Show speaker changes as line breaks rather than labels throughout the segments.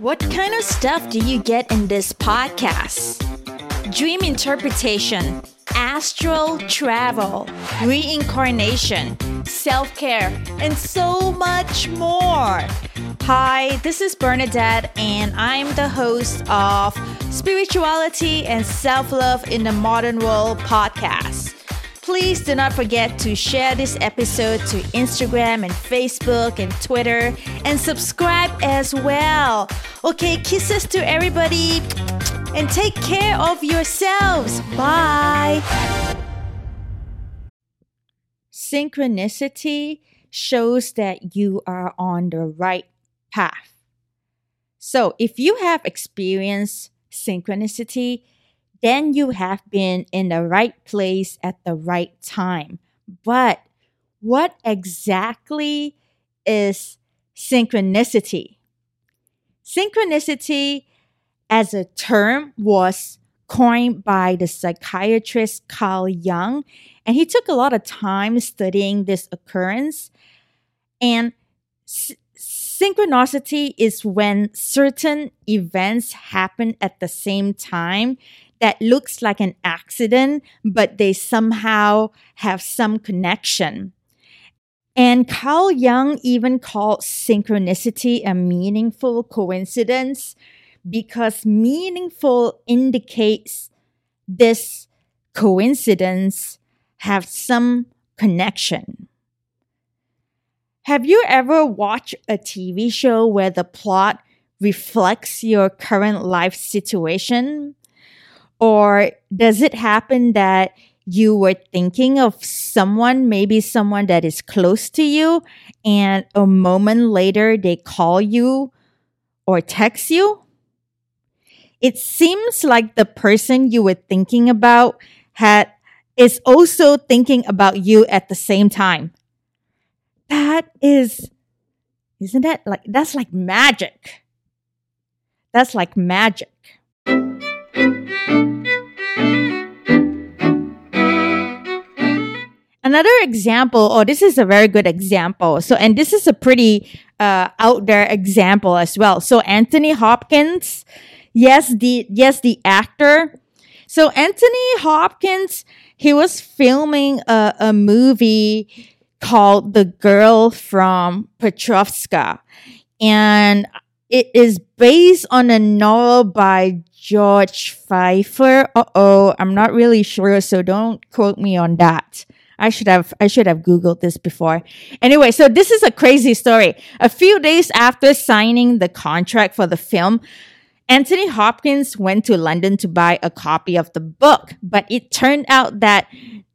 What kind of stuff do you get in this podcast? Dream interpretation, astral travel, reincarnation, self care, and so much more. Hi, this is Bernadette, and I'm the host of Spirituality and Self Love in the Modern World podcast. Please do not forget to share this episode to Instagram and Facebook and Twitter and subscribe as well. Okay, kisses to everybody and take care of yourselves. Bye. Synchronicity shows that you are on the right path. So, if you have experienced synchronicity, then you have been in the right place at the right time. But what exactly is synchronicity? Synchronicity as a term was coined by the psychiatrist Carl Jung, and he took a lot of time studying this occurrence. And synchronicity is when certain events happen at the same time that looks like an accident, but they somehow have some connection. And Carl Jung even called synchronicity a meaningful coincidence because meaningful indicates this coincidence have some connection. Have you ever watched a TV show where the plot reflects your current life situation? Or does it happen that you were thinking of someone, maybe someone that is close to you, and a moment later they call you or text you? It seems like the person you were thinking about had is also thinking about you at the same time. That is isn't that like that's like magic. That's like magic. Another example, oh, this is a very good example. So, and this is a pretty uh, out there example as well. So, Anthony Hopkins, yes, the yes the actor. So, Anthony Hopkins, he was filming a, a movie called "The Girl from Petrovska," and it is based on a novel by George Feifer. Uh oh, I'm not really sure, so don't quote me on that. I should have I should have googled this before. Anyway, so this is a crazy story. A few days after signing the contract for the film, Anthony Hopkins went to London to buy a copy of the book, but it turned out that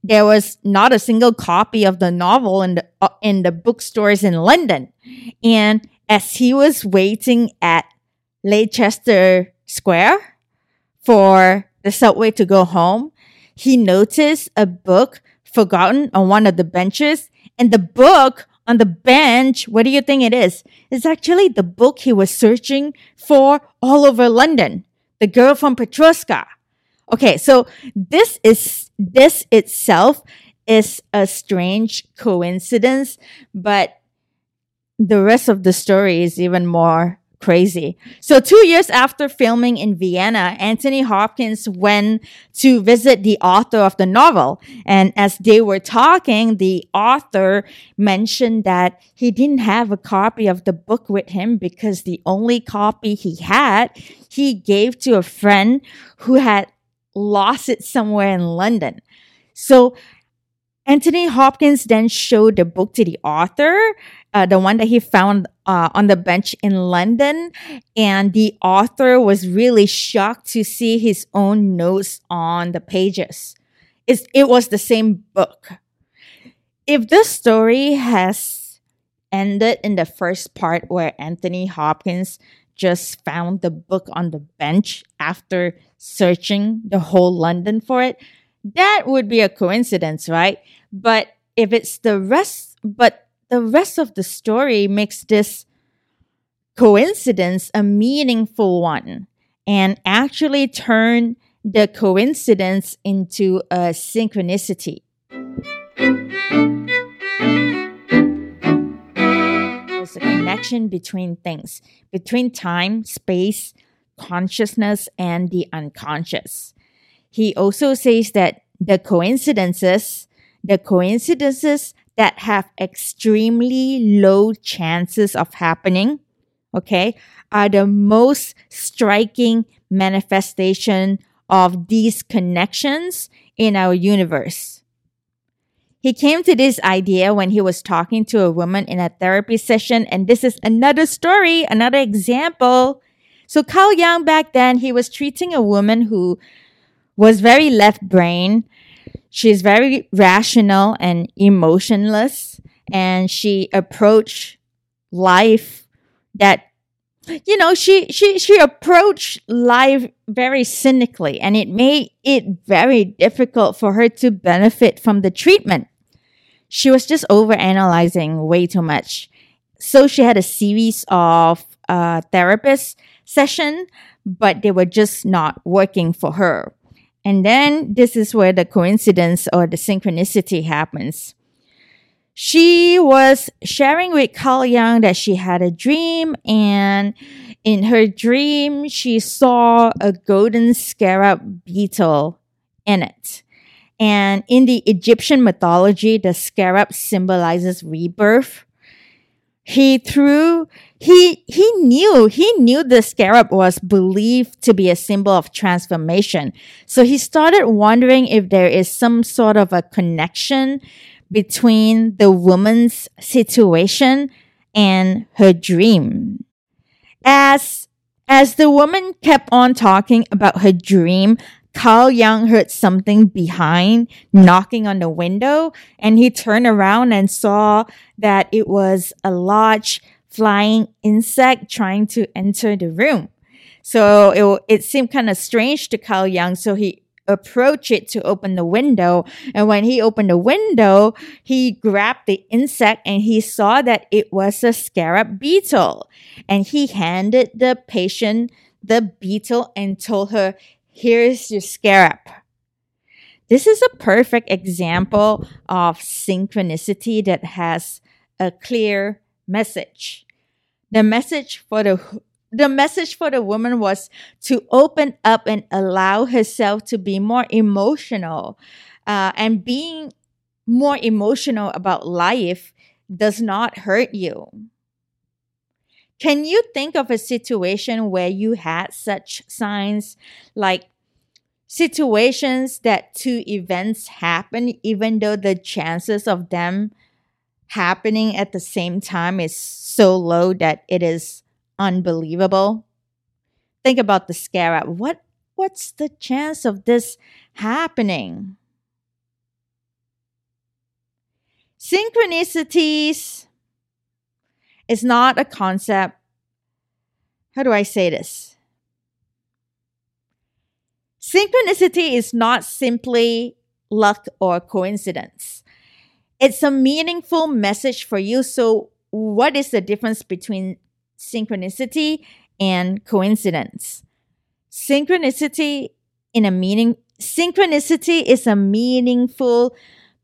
there was not a single copy of the novel in the uh, in the bookstores in London. And as he was waiting at Leicester Square for the subway to go home, he noticed a book forgotten on one of the benches. And the book on the bench, what do you think it is? It's actually the book he was searching for all over London. The girl from Petrovska. Okay, so this is, this itself is a strange coincidence, but the rest of the story is even more crazy. So two years after filming in Vienna, Anthony Hopkins went to visit the author of the novel. And as they were talking, the author mentioned that he didn't have a copy of the book with him because the only copy he had, he gave to a friend who had lost it somewhere in London. So Anthony Hopkins then showed the book to the author, uh, the one that he found uh, on the bench in London. And the author was really shocked to see his own notes on the pages. It's, it was the same book. If this story has ended in the first part where Anthony Hopkins just found the book on the bench after searching the whole London for it, that would be a coincidence, right? But if it's the rest, but the rest of the story makes this coincidence a meaningful one and actually turn the coincidence into a synchronicity. There's a connection between things, between time, space, consciousness, and the unconscious. He also says that the coincidences, the coincidences that have extremely low chances of happening, okay, are the most striking manifestation of these connections in our universe. He came to this idea when he was talking to a woman in a therapy session, and this is another story, another example. So Carl Jung back then, he was treating a woman who was very left brain. She's very rational and emotionless, and she approached life that you know she she she approached life very cynically and it made it very difficult for her to benefit from the treatment. She was just over analyzing way too much. So she had a series of uh, therapist session but they were just not working for her and then this is where the coincidence or the synchronicity happens she was sharing with Carl Jung that she had a dream, and in her dream, she saw a golden scarab beetle in it. And in the Egyptian mythology, the scarab symbolizes rebirth. He threw, he, he knew, he knew the scarab was believed to be a symbol of transformation. So he started wondering if there is some sort of a connection between the woman's situation and her dream. As, as the woman kept on talking about her dream, Carl Jung heard something behind knocking on the window and he turned around and saw that it was a large flying insect trying to enter the room. So it, it seemed kind of strange to Carl Jung. So he approached it to open the window. And when he opened the window, he grabbed the insect and he saw that it was a scarab beetle. And he handed the patient the beetle and told her, Here's your scarab. This is a perfect example of synchronicity that has a clear message. The message for the the message for the woman was to open up and allow herself to be more emotional. Uh, and being more emotional about life does not hurt you. Can you think of a situation where you had such signs like situations that two events happen, even though the chances of them happening at the same time is so low that it is unbelievable. Think about the scarab. What what's the chance of this happening? Synchronicities is not a concept. How do I say this? Synchronicity is not simply luck or coincidence. It's a meaningful message for you. So, what is the difference between synchronicity and coincidence. Synchronicity in a meaning synchronicity is a meaningful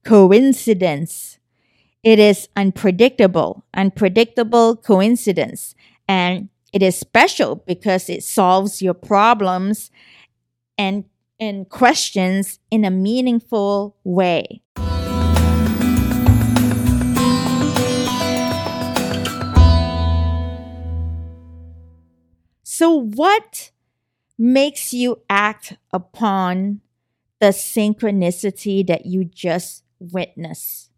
coincidence. It is unpredictable, unpredictable coincidence and it is special because it solves your problems and and questions in a meaningful way. So, what makes you act upon the synchronicity that you just witnessed?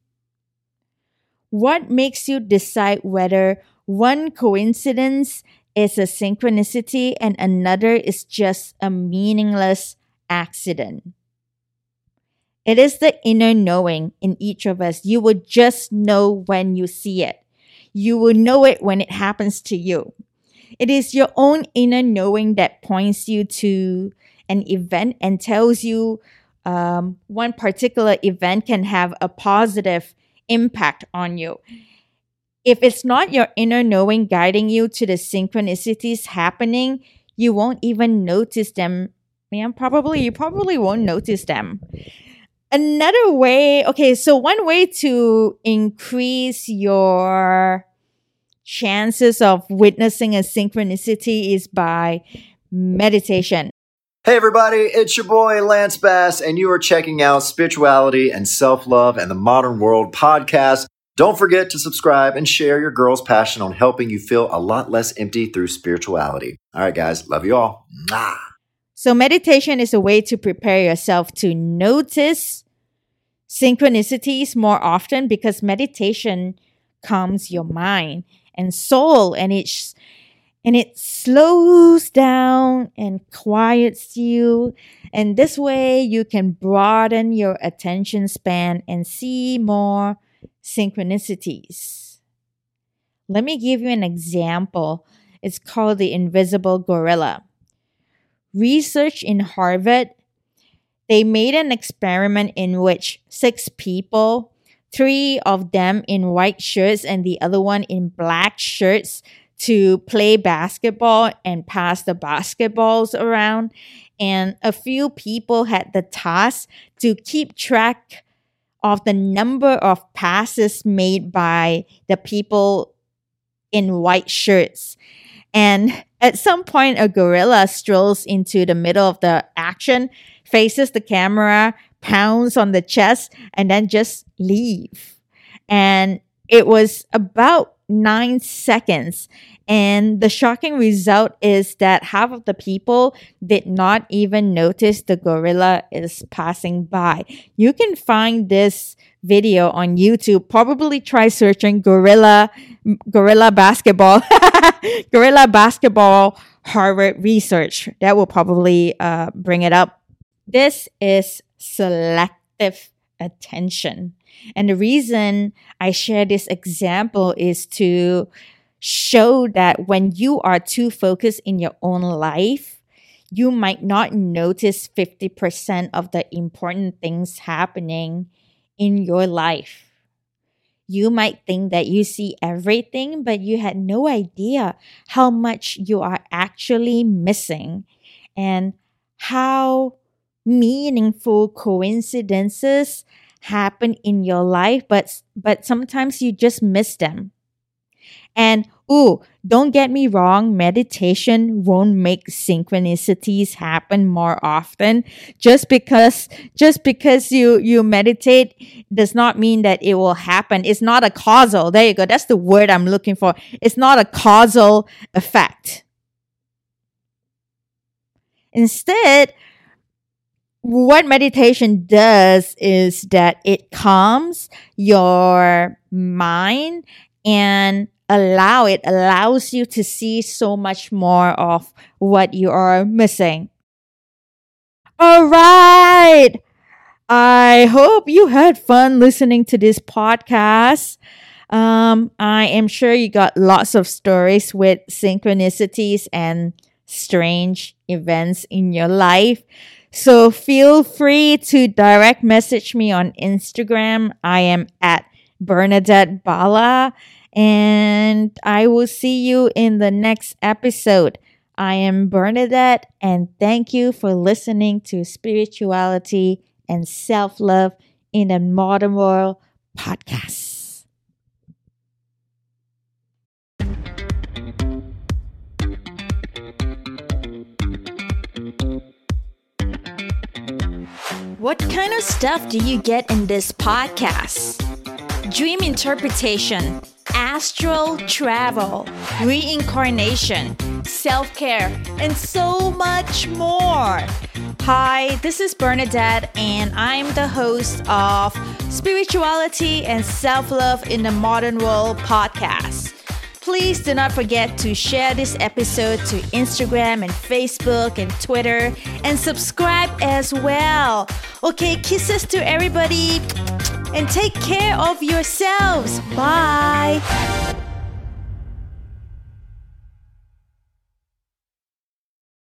What makes you decide whether one coincidence is a synchronicity and another is just a meaningless accident? It is the inner knowing in each of us. You will just know when you see it. You will know it when it happens to you. It is your own inner knowing that points you to an event and tells you um, one particular event can have a positive impact on you. If it's not your inner knowing guiding you to the synchronicities happening, you won't even notice them. Yeah, probably, you probably won't notice them. Another way, okay, so one way to increase your chances of witnessing a synchronicity is by meditation.
Hey, everybody, it's your boy Lance Bass, and you are checking out Spirituality and Self Love and the Modern World podcast. Don't forget to subscribe and share your girl's passion on helping you feel a lot less empty through spirituality. All right, guys, love you all. Mwah.
So, meditation is a way to prepare yourself to notice synchronicities more often because meditation calms your mind and soul and it's and it slows down and quiets you. And this way you can broaden your attention span and see more synchronicities. Let me give you an example. It's called the invisible gorilla. Research in Harvard, they made an experiment in which six people, three of them in white shirts and the other one in black shirts, to play basketball and pass the basketballs around. And a few people had the task to keep track of the number of passes made by the people in white shirts. And at some point, a gorilla strolls into the middle of the action, faces the camera, pounds on the chest, and then just leave. And it was about nine seconds. And the shocking result is that half of the people did not even notice the gorilla is passing by. You can find this video on YouTube. Probably try searching gorilla, gorilla basketball, gorilla basketball Harvard research. That will probably uh, bring it up. This is selective attention. And the reason I share this example is to show that when you are too focused in your own life, you might not notice 50% of the important things happening in your life. You might think that you see everything, but you had no idea how much you are actually missing and how meaningful coincidences happen in your life, but but sometimes you just miss them. And ooh, don't get me wrong, meditation won't make synchronicities happen more often. Just because just because you you meditate does not mean that it will happen. It's not a causal. There you go. That's the word I'm looking for. It's not a causal effect. Instead, what meditation does is that it calms your mind and allow it allows you to see so much more of what you are missing. All right. I hope you had fun listening to this podcast. Um, I am sure you got lots of stories with synchronicities and strange events in your life. So feel free to direct message me on Instagram. I am at Bernadette Bala and I will see you in the next episode. I am Bernadette and thank you for listening to Spirituality and Self Love in a Modern World podcast. What kind of stuff do you get in this podcast? Dream interpretation, astral travel, reincarnation, self care, and so much more. Hi, this is Bernadette, and I'm the host of Spirituality and Self Love in the Modern World podcast. Please do not forget to share this episode to Instagram and Facebook and Twitter and subscribe as well. Okay, kisses to everybody and take care of yourselves. Bye.